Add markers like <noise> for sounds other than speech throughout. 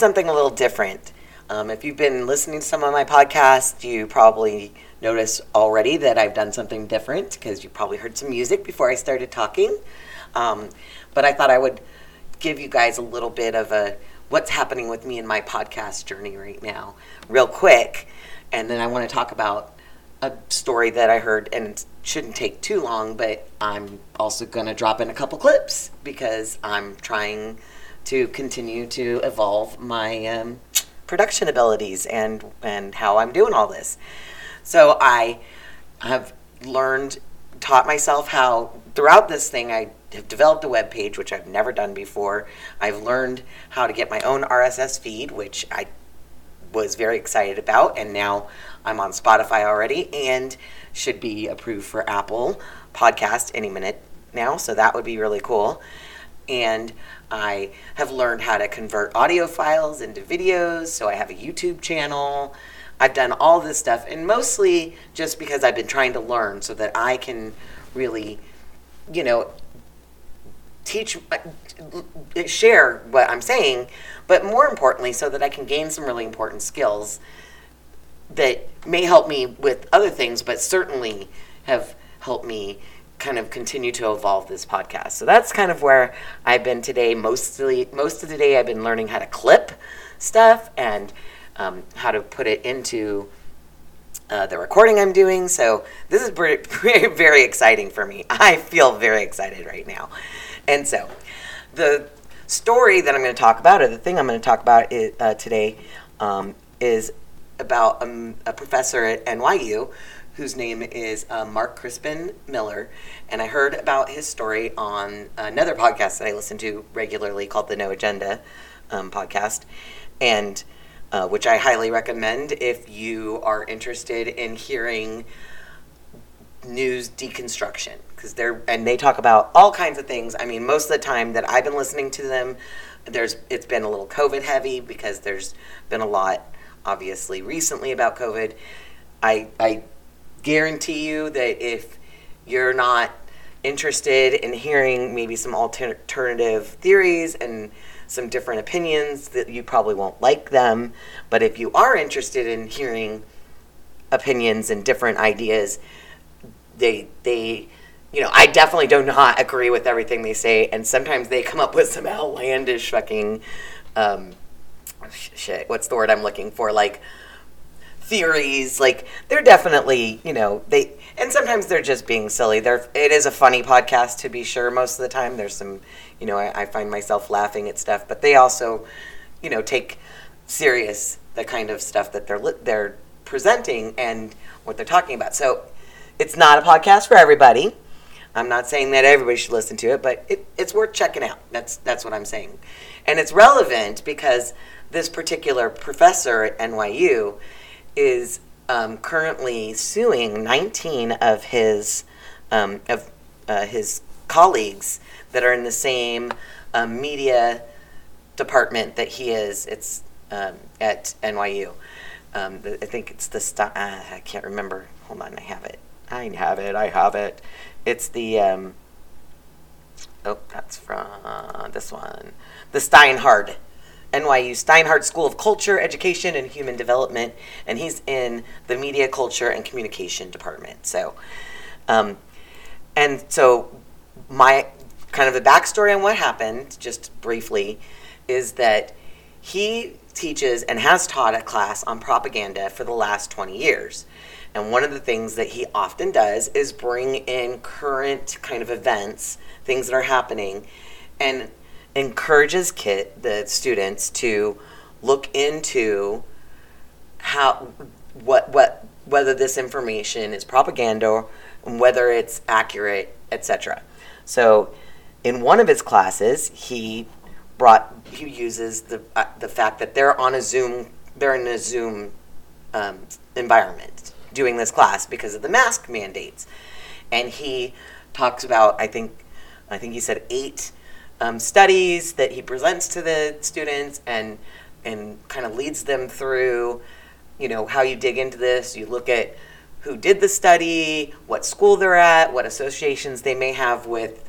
something a little different. Um, if you've been listening to some of my podcasts, you probably noticed already that I've done something different because you probably heard some music before I started talking. Um, but I thought I would give you guys a little bit of a what's happening with me in my podcast journey right now, real quick, and then I want to talk about a story that I heard, and it shouldn't take too long, but I'm also going to drop in a couple clips because I'm trying to continue to evolve my um, production abilities and and how I'm doing all this. So I have learned, taught myself how throughout this thing I have developed a web page which I've never done before. I've learned how to get my own RSS feed, which I was very excited about, and now I'm on Spotify already and should be approved for Apple Podcast any minute now. So that would be really cool. And I have learned how to convert audio files into videos. So I have a YouTube channel. I've done all this stuff, and mostly just because I've been trying to learn so that I can really, you know, teach, uh, share what I'm saying, but more importantly, so that I can gain some really important skills that may help me with other things, but certainly have helped me kind of continue to evolve this podcast. So that's kind of where I've been today. Mostly, most of the day, I've been learning how to clip stuff and um, how to put it into uh, the recording I'm doing. So this is <laughs> very, very exciting for me. I feel very excited right now. And so the story that I'm going to talk about, or the thing I'm going to talk about uh, today, um, is about um, a professor at NYU whose name is uh, Mark Crispin Miller. And I heard about his story on another podcast that I listen to regularly called the No Agenda um, podcast, and uh, which I highly recommend if you are interested in hearing news deconstruction because they're and they talk about all kinds of things. I mean, most of the time that I've been listening to them, there's it's been a little COVID heavy because there's been a lot, obviously, recently about COVID. I I guarantee you that if you're not interested in hearing maybe some alternative theories and some different opinions that you probably won't like them. But if you are interested in hearing opinions and different ideas they they you know i definitely do not agree with everything they say. And sometimes they come up with some outlandish fucking um, shit what's the word i'm looking for? Like theories. Like they're definitely, you know, they and sometimes they're just being silly. They're it is a funny podcast to be sure. Most of the time, there's some, you know, I, I find myself laughing at stuff, but they also, you know, take serious the kind of stuff that they're they're presenting and what they're talking about. So it's not a podcast for everybody. I'm not saying that everybody should listen to it, but it, it's worth checking out. That's that's what I'm saying, and it's relevant because this particular professor at NYU is um, currently suing 19 of his um, of uh, his colleagues that are in the same um, media department that he is. It's um, at NYU. Um, I think it's the st- uh, I can't remember. Hold on, I have it. I have it. I have it. It's the um, oh, that's from uh, this one. The Steinhardt NYU Steinhardt School of Culture, Education, and Human Development, and he's in the Media, Culture, and Communication Department. So, um, and so my kind of the backstory on what happened, just briefly, is that he teaches and has taught a class on propaganda for the last 20 years. And one of the things that he often does is bring in current kind of events, things that are happening, and encourages kid the students to look into how what what whether this information is propaganda and whether it's accurate etc so in one of his classes he brought he uses the uh, the fact that they're on a zoom they're in a zoom um, environment doing this class because of the mask mandates. And he talks about i think i think he said eight um, studies that he presents to the students and and kind of leads them through you know how you dig into this. You look at who did the study what school they're at what associations they may have with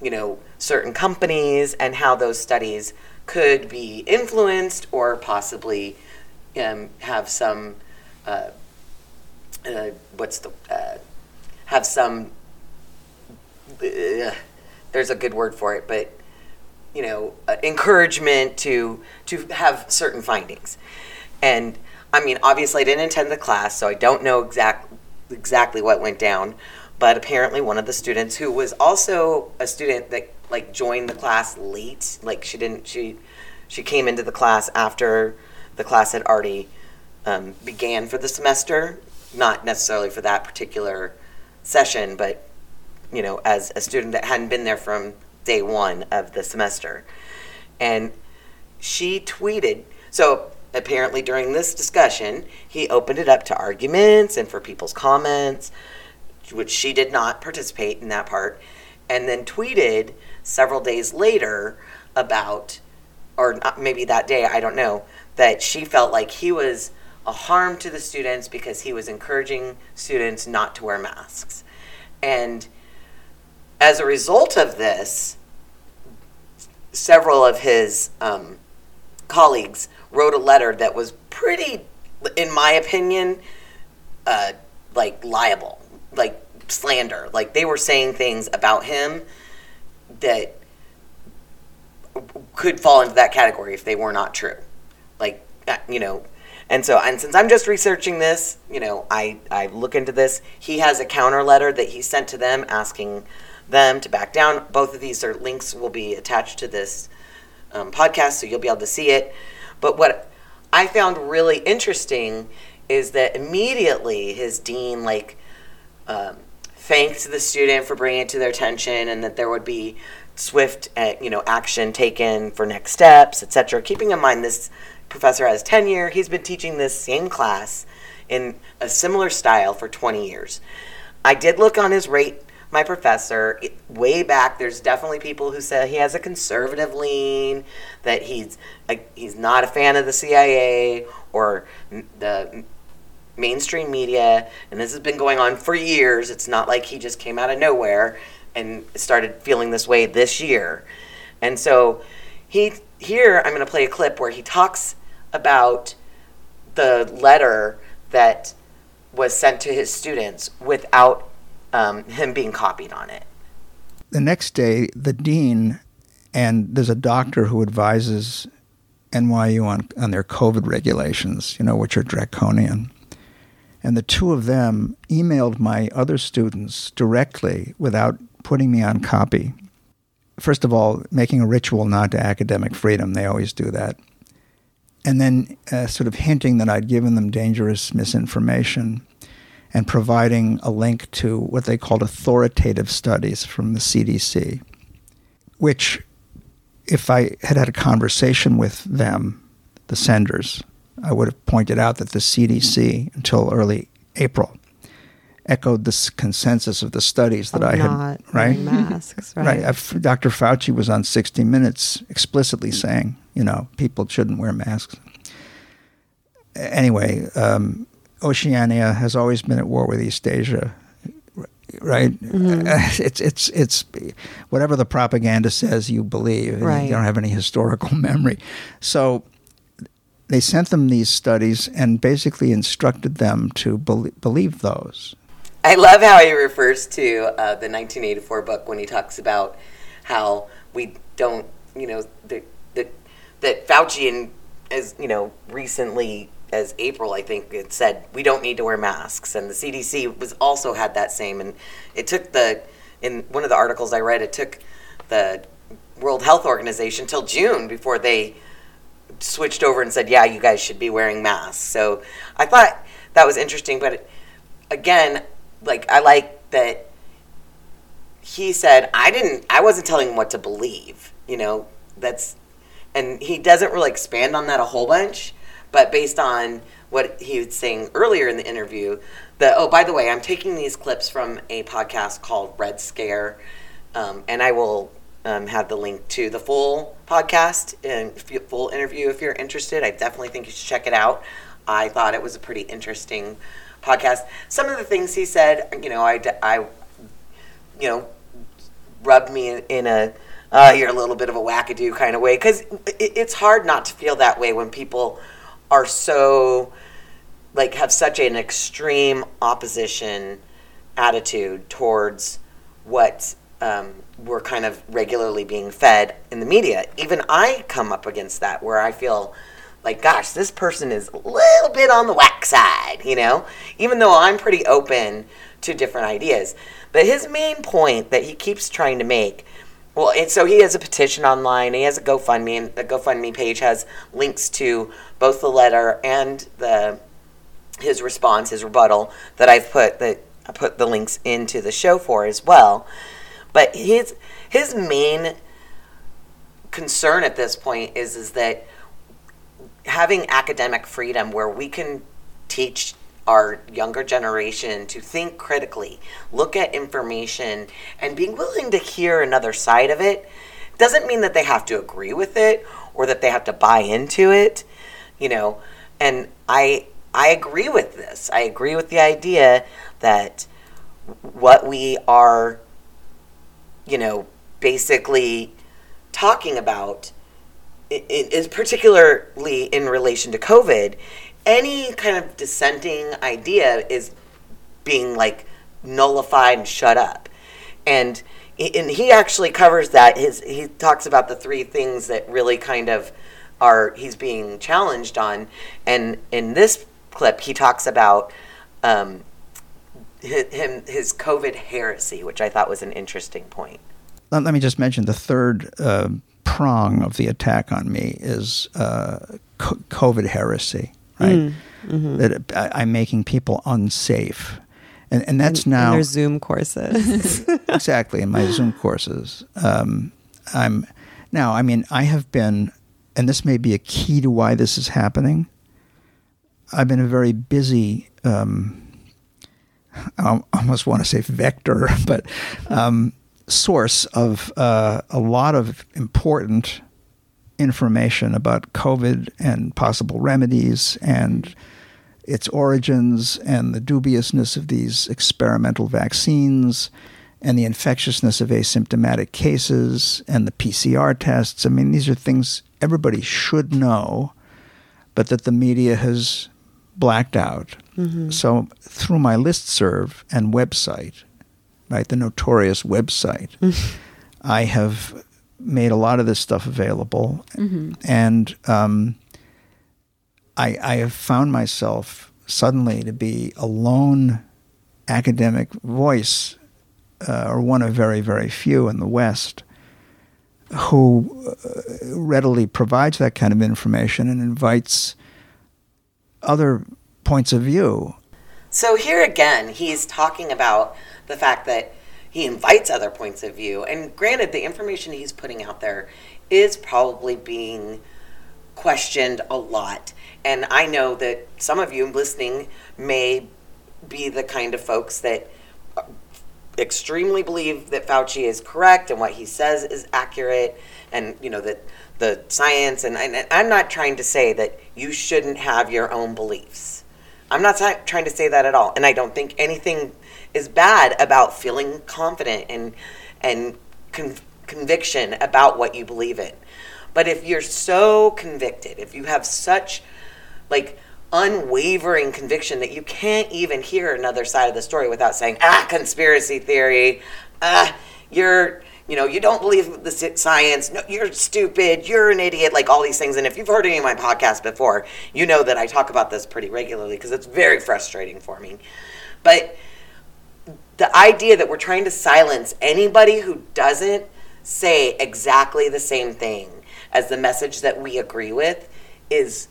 you know, certain companies and how those studies could be influenced or possibly um, have some, uh, uh, what's the, uh, have some, uh, there's a good word for it, but you know, uh, encouragement to to have certain findings. And I mean, obviously, I didn't attend the class, so I don't know exact exactly what went down. But apparently, one of the students who was also a student that like joined the class late, like she didn't she she came into the class after the class had already um, began for the semester, not necessarily for that particular session, but you know, as a student that hadn't been there from day one of the semester. And she tweeted, so apparently during this discussion, he opened it up to arguments and for people's comments, which she did not participate in that part, and then tweeted several days later about, or maybe that day, I don't know, that she felt like he was a harm to the students because he was encouraging students not to wear masks. And as a result of this, several of his um, colleagues wrote a letter that was pretty, in my opinion, uh, like liable, like slander. Like they were saying things about him that could fall into that category if they were not true. Like, uh, you know, and so, and since I'm just researching this, you know, I, I look into this. He has a counter letter that he sent to them asking them to back down. Both of these are links will be attached to this um, podcast, so you'll be able to see it. But what I found really interesting is that immediately his dean like um, thanked the student for bringing it to their attention, and that there would be swift, uh, you know, action taken for next steps, etc. Keeping in mind this professor has tenure; he's been teaching this same class in a similar style for 20 years. I did look on his rate my professor way back there's definitely people who say he has a conservative lean that he's a, he's not a fan of the CIA or the mainstream media and this has been going on for years. It's not like he just came out of nowhere and started feeling this way this year. And so he here I'm going to play a clip where he talks about the letter that was sent to his students without um, him being copied on it. The next day, the dean and there's a doctor who advises NYU on, on their COVID regulations, you know, which are draconian. And the two of them emailed my other students directly without putting me on copy. First of all, making a ritual nod to academic freedom, they always do that. And then uh, sort of hinting that I'd given them dangerous misinformation and providing a link to what they called authoritative studies from the CDC, which, if I had had a conversation with them, the senders, I would have pointed out that the CDC, until early April, echoed this consensus of the studies that I had. right, masks. <laughs> Right. right. Dr. Fauci was on 60 Minutes explicitly saying, you know, people shouldn't wear masks. Anyway, um, Oceania has always been at war with Eastasia, right? Mm-hmm. <laughs> It's it's it's whatever the propaganda says you believe. Right. You don't have any historical <laughs> memory, so they sent them these studies and basically instructed them to be- believe those. I love how he refers to uh, the 1984 book when he talks about how we don't, you know, that that that Fauci and as you know recently as April, I think it said we don't need to wear masks, and the CDC was also had that same. And it took the in one of the articles I read, it took the World Health Organization till June before they switched over and said, yeah, you guys should be wearing masks. So I thought that was interesting, but again, like I like that he said I didn't, I wasn't telling him what to believe. You know, that's and he doesn't really expand on that a whole bunch but based on what he was saying earlier in the interview, that oh, by the way, I'm taking these clips from a podcast called Red Scare, um, and I will um, have the link to the full podcast and full interview if you're interested. I definitely think you should check it out. I thought it was a pretty interesting podcast. Some of the things he said, you know, I, I you know, rubbed me in, in a uh, you're a little bit of a wackadoo kind of way because it, it's hard not to feel that way when people are so like have such an extreme opposition attitude towards what um, we're kind of regularly being fed in the media. Even I come up against that where I feel like, gosh, this person is a little bit on the whack side, you know, even though I'm pretty open to different ideas. But his main point that he keeps trying to make well, and so he has a petition online. He has a GoFundMe, and the GoFundMe page has links to both the letter and the his response, his rebuttal that I've put that I put the links into the show for as well. But his his main concern at this point is is that having academic freedom where we can teach our younger generation to think critically, look at information, and being willing to hear another side of it doesn't mean that they have to agree with it or that they have to buy into it, you know. And I I agree with this. I agree with the idea that what we are, you know, basically talking about is particularly in relation to COVID any kind of dissenting idea is being like nullified and shut up. And and he actually covers that. His he talks about the three things that really kind of are he's being challenged on. And in this clip, he talks about um, him his COVID heresy, which I thought was an interesting point. Let me just mention the third uh, prong of the attack on me is uh, COVID heresy right? Mm, mm-hmm. That I, am making people unsafe. And, and that's in, now. In their Zoom courses. <laughs> exactly, in my Zoom courses. Um, I'm now, I mean, I have been, and this may be a key to why this is happening. I've been a very busy, um, I almost want to say vector, <laughs> but um, source of uh, a lot of important information about COVID and possible remedies and its origins and the dubiousness of these experimental vaccines and the infectiousness of asymptomatic cases and the PCR tests. I mean, these are things everybody should know, but that the media has blacked out. Mm-hmm. So through my listserv and website, right, the notorious website, <laughs> I have made a lot of this stuff available, mm-hmm. and um, I, I have found myself suddenly to be a lone academic voice, uh, or one of very, very few in the West, who uh, readily provides that kind of information and invites other points of view. So here again, he's talking about the fact that he invites other points of view. And granted, the information he's putting out there is probably being questioned a lot. And I know that some of you listening may be the kind of folks that extremely believe that Fauci is correct and what he says is accurate and you know that the science and, and I'm not trying to say that you shouldn't have your own beliefs. I'm not trying to say that at all. And I don't think anything is bad about feeling confident and and con- conviction about what you believe in. But if you're so convicted, if you have such like unwavering conviction that you can't even hear another side of the story without saying, ah, conspiracy theory, ah, you're, you know, you don't believe the science, no, you're stupid, you're an idiot, like all these things. And if you've heard any of my podcasts before, you know that I talk about this pretty regularly because it's very frustrating for me. But the idea that we're trying to silence anybody who doesn't say exactly the same thing as the message that we agree with is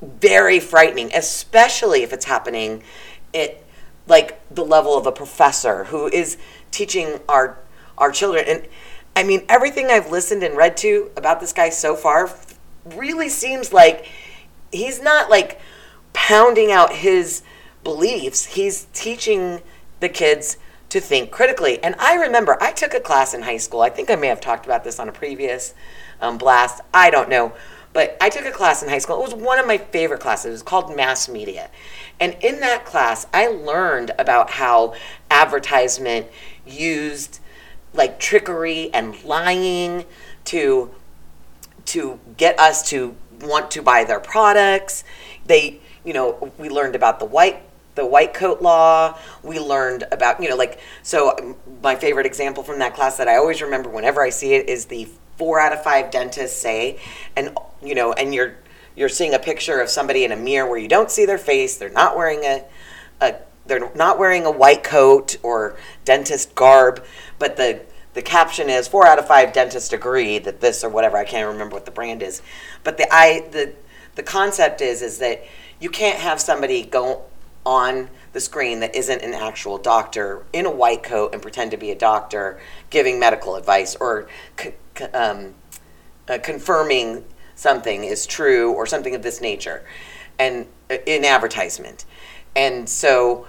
very frightening, especially if it's happening at like the level of a professor who is teaching our our children. And I mean, everything I've listened and read to about this guy so far really seems like he's not like pounding out his beliefs. He's teaching the kids to think critically. And I remember I took a class in high school. I think I may have talked about this on a previous um, blast. I don't know. But I took a class in high school. It was one of my favorite classes. It was called mass media. And in that class, I learned about how advertisement used like trickery and lying to to get us to want to buy their products. They, you know, we learned about the white the white coat law. We learned about, you know, like so my favorite example from that class that I always remember whenever I see it is the 4 out of 5 dentists say and you know, and you're you're seeing a picture of somebody in a mirror where you don't see their face, they're not wearing a a they're not wearing a white coat or dentist garb, but the the caption is four out of five dentists agree that this or whatever I can't remember what the brand is, but the I the the concept is is that you can't have somebody go on the screen that isn't an actual doctor in a white coat and pretend to be a doctor giving medical advice or um, uh, confirming something is true or something of this nature and uh, in advertisement. And so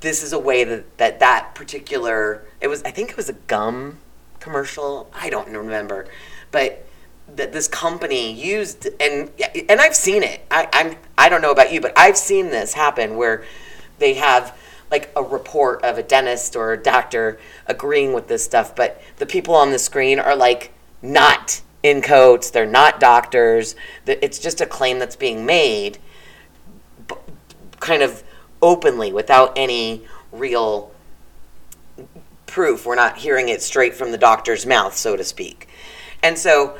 this is a way that, that that particular it was i think it was a gum commercial i don't remember but that this company used and and i've seen it I, i'm i don't know about you but i've seen this happen where they have like a report of a dentist or a doctor agreeing with this stuff but the people on the screen are like not in coats they're not doctors it's just a claim that's being made kind of openly without any real proof. We're not hearing it straight from the doctor's mouth, so to speak. And so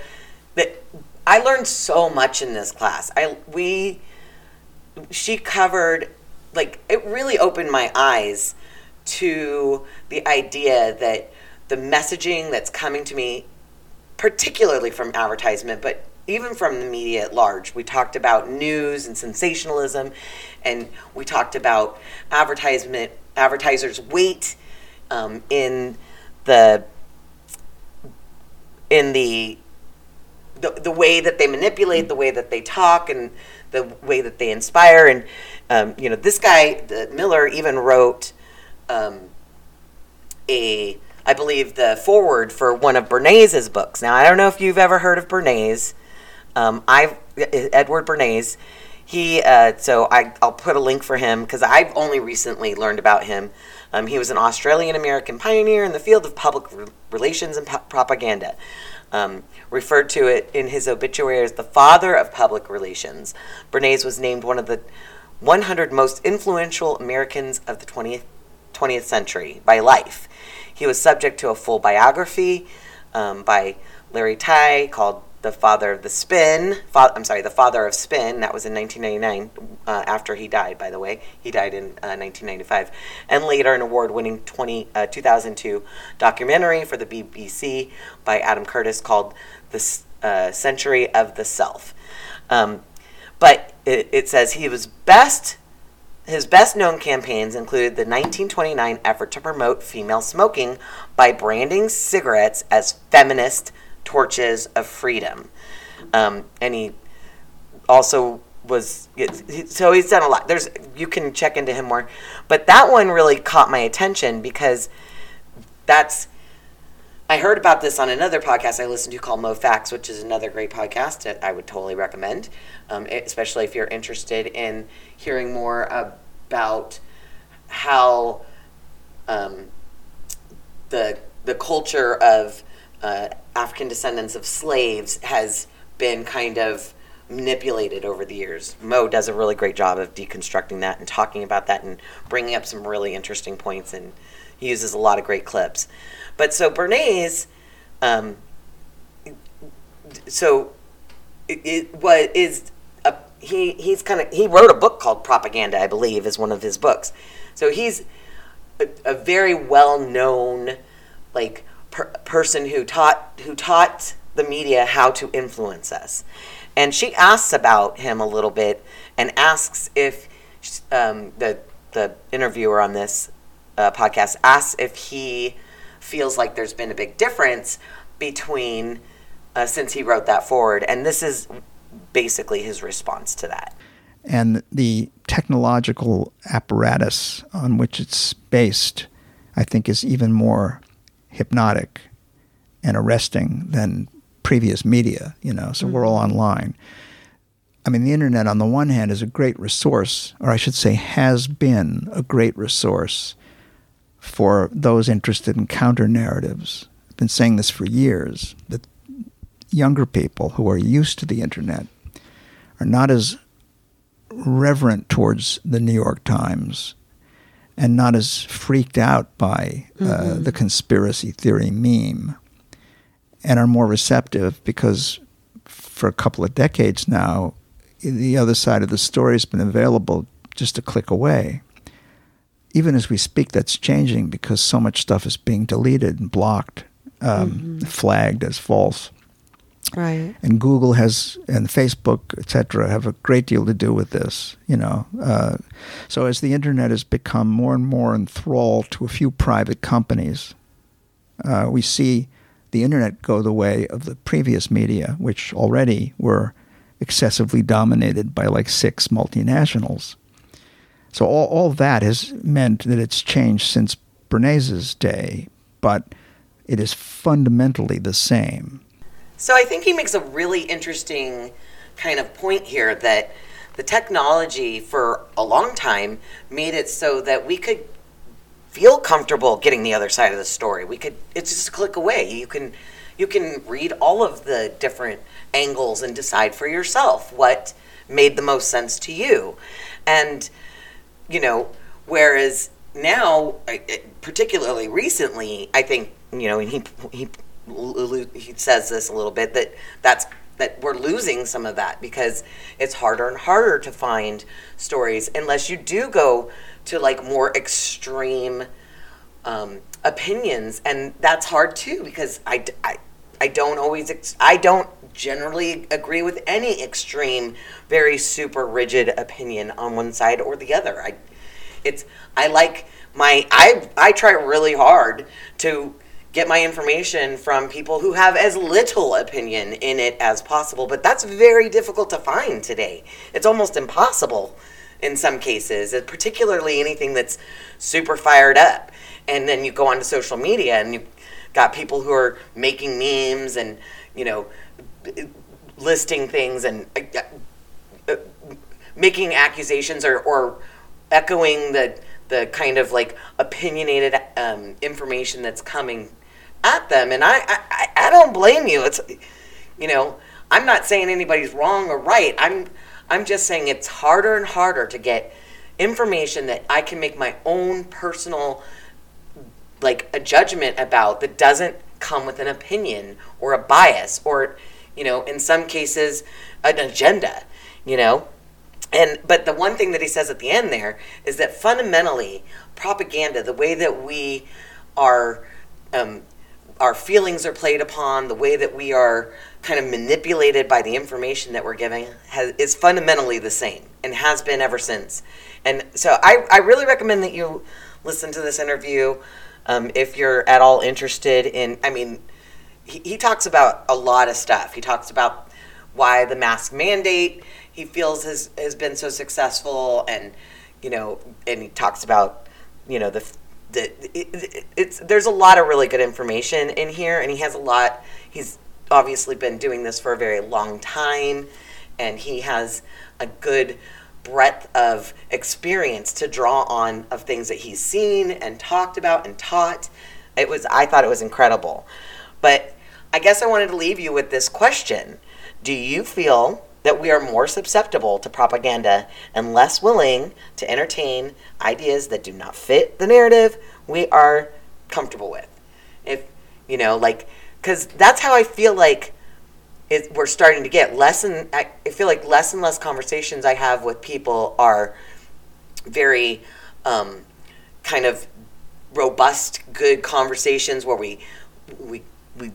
I learned so much in this class. I we she covered like it really opened my eyes to the idea that the messaging that's coming to me particularly from advertisement but even from the media at large. We talked about news and sensationalism, and we talked about advertisement advertisers' weight um, in the in the, the the way that they manipulate, the way that they talk, and the way that they inspire. And um, you know, this guy Miller even wrote um, a I believe the foreword for one of Bernays' books. Now I don't know if you've ever heard of Bernays. Um, I Edward Bernays. He uh, so I I'll put a link for him because I've only recently learned about him. Um, he was an Australian American pioneer in the field of public re- relations and propaganda. Um, referred to it in his obituary as the father of public relations. Bernays was named one of the 100 most influential Americans of the 20th 20th century by Life. He was subject to a full biography um, by Larry Tye called the father of the spin. Fa- I'm sorry, the father of spin. That was in 1999. Uh, after he died, by the way, he died in uh, 1995, and later an award-winning 20 uh, 2002 documentary for the BBC by Adam Curtis called "The uh, Century of the Self." Um, but it, it says he was best his best known campaigns included the 1929 effort to promote female smoking by branding cigarettes as feminist torches of freedom. Um, and he also was so he's done a lot. There's you can check into him more, but that one really caught my attention because that's I heard about this on another podcast I listened to called Mo Facts, which is another great podcast that I would totally recommend, um, especially if you're interested in hearing more about how um, the the culture of uh, African descendants of slaves has been kind of manipulated over the years. Mo does a really great job of deconstructing that and talking about that and bringing up some really interesting points, and he uses a lot of great clips. But so Bernays, um, so it, it what is a, he he's kind of he wrote a book called Propaganda, I believe, is one of his books. So he's a, a very well known like per- person who taught who taught the media how to influence us. And she asks about him a little bit and asks if um, the the interviewer on this uh, podcast asks if he feels like there's been a big difference between uh, since he wrote that foreword, and this is basically his response to that. And the technological apparatus on which it's based, I think, is even more hypnotic and arresting than previous media, you know, so mm-hmm. we're all online. I mean, the internet, on the one hand, is a great resource, or I should say, has been a great resource for those interested in counter narratives. I've been saying this for years that younger people who are used to the internet are not as reverent towards the New York Times and not as freaked out by uh, mm-hmm. the conspiracy theory meme and are more receptive because for a couple of decades now, the other side of the story has been available just a click away. Even as we speak, that's changing because so much stuff is being deleted and blocked, um, mm-hmm. flagged as false. Right. And Google has, and Facebook, et cetera, have a great deal to do with this, you know. Uh, so as the internet has become more and more enthralled to a few private companies, uh, we see the internet go the way of the previous media, which already were excessively dominated by like six multinationals. So all, all that has meant that it's changed since Bernays's day, but it is fundamentally the same. So I think he makes a really interesting kind of point here that the technology for a long time made it so that we could feel comfortable getting the other side of the story. We could it's just a click away. You can you can read all of the different angles and decide for yourself what made the most sense to you. And you know, whereas now particularly recently, I think, you know, and he he he says this a little bit that that's that we're losing some of that because it's harder and harder to find stories unless you do go to like more extreme um, opinions, and that's hard too because I, I, I don't always ex- I don't generally agree with any extreme, very super rigid opinion on one side or the other. I, it's I like my I I try really hard to get my information from people who have as little opinion in it as possible, but that's very difficult to find today. It's almost impossible in some cases, particularly anything that's super fired up. And then you go onto social media and you've got people who are making memes and, you know, listing things and uh, uh, making accusations or, or echoing the the kind of like opinionated um, information that's coming at them and I, I i don't blame you. It's you know i'm not saying anybody's wrong or right. I'm I'm just saying it's harder and harder to get information that I can make my own personal like a judgment about that doesn't come with an opinion or a bias or you know in some cases an agenda you know? And but the one thing that he says at the end there is that fundamentally propaganda the way that we are um, our feelings are played upon the way that we are kind of manipulated by the information that we're giving has, is fundamentally the same and has been ever since. And so I, I really recommend that you listen to this interview um, if you're at all interested in, I mean, he, he talks about a lot of stuff. He talks about why the mask mandate he feels has, has been so successful and, you know, and he talks about, you know, the, it's there's a lot of really good information in here and he has a lot he's obviously been doing this for a very long time, and he has a good breadth of experience to draw on of things that he's seen and talked about and taught. It was I thought it was incredible. But I guess I wanted to leave you with this question. Do you feel that we are more susceptible to propaganda and less willing to entertain ideas that do not fit the narrative we are comfortable with? If you know, like because that's how I feel like it, we're starting to get less and I feel like less and less conversations I have with people are very um, kind of robust, good conversations where we we we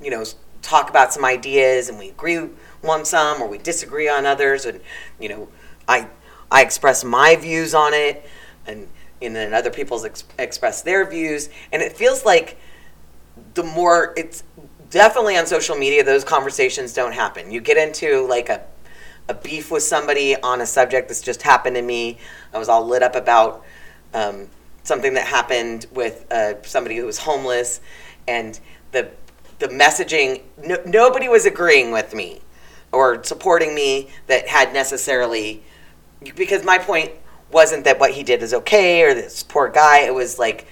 you know talk about some ideas and we agree on some or we disagree on others and you know I I express my views on it and and then other people's ex- express their views. And it feels like the more it's definitely on social media those conversations don't happen. You get into like a a beef with somebody on a subject that's just happened to me. I was all lit up about um, something that happened with uh, somebody who was homeless and the the messaging no, nobody was agreeing with me or supporting me that had necessarily because my point wasn't that what he did is okay or this poor guy. It was like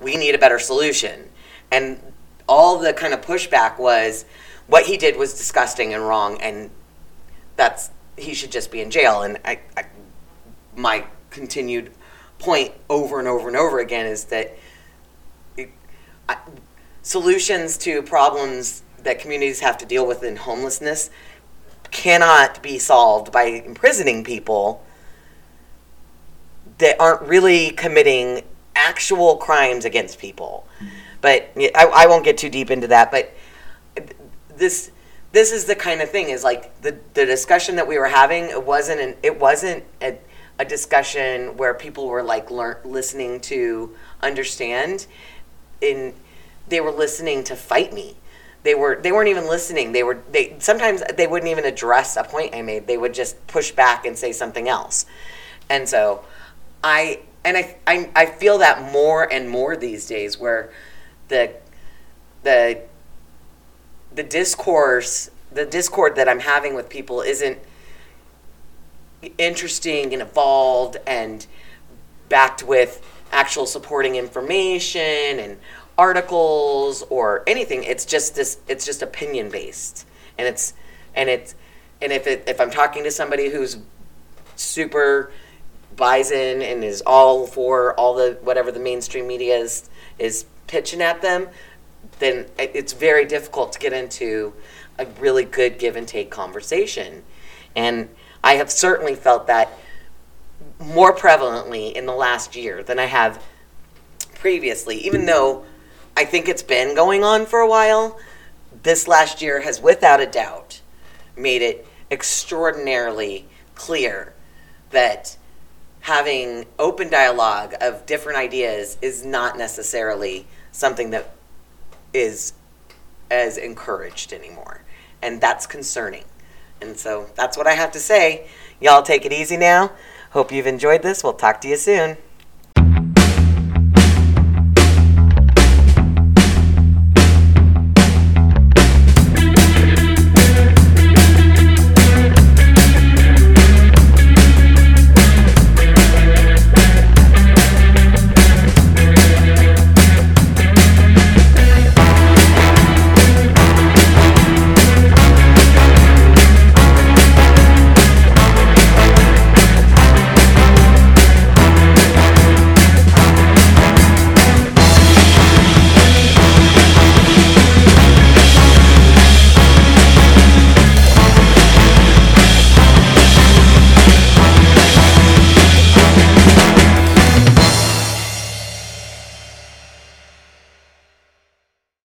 we need a better solution, and all the kind of pushback was what he did was disgusting and wrong, and that's he should just be in jail. And I, I my continued point over and over and over again is that it, I, solutions to problems that communities have to deal with in homelessness cannot be solved by imprisoning people that aren't really committing actual crimes against people. But I, I won't get too deep into that. But this this is the kind of thing is like the the discussion that we were having. It wasn't an it wasn't a, a discussion where people were like listening to understand. In they were listening to fight me. They were they weren't even listening. They were they sometimes they wouldn't even address a point I made. They would just push back and say something else. And so I and I, I I feel that more and more these days where the the the discourse the discord that I'm having with people isn't interesting and evolved and backed with actual supporting information and articles or anything it's just this it's just opinion based and it's and it's and if it, if I'm talking to somebody who's super buys in and is all for all the whatever the mainstream media is is pitching at them, then it's very difficult to get into a really good give and take conversation. And I have certainly felt that more prevalently in the last year than I have previously, even though I think it's been going on for a while. This last year has, without a doubt, made it extraordinarily clear that having open dialogue of different ideas is not necessarily something that is as encouraged anymore. And that's concerning. And so that's what I have to say. Y'all take it easy now. Hope you've enjoyed this. We'll talk to you soon.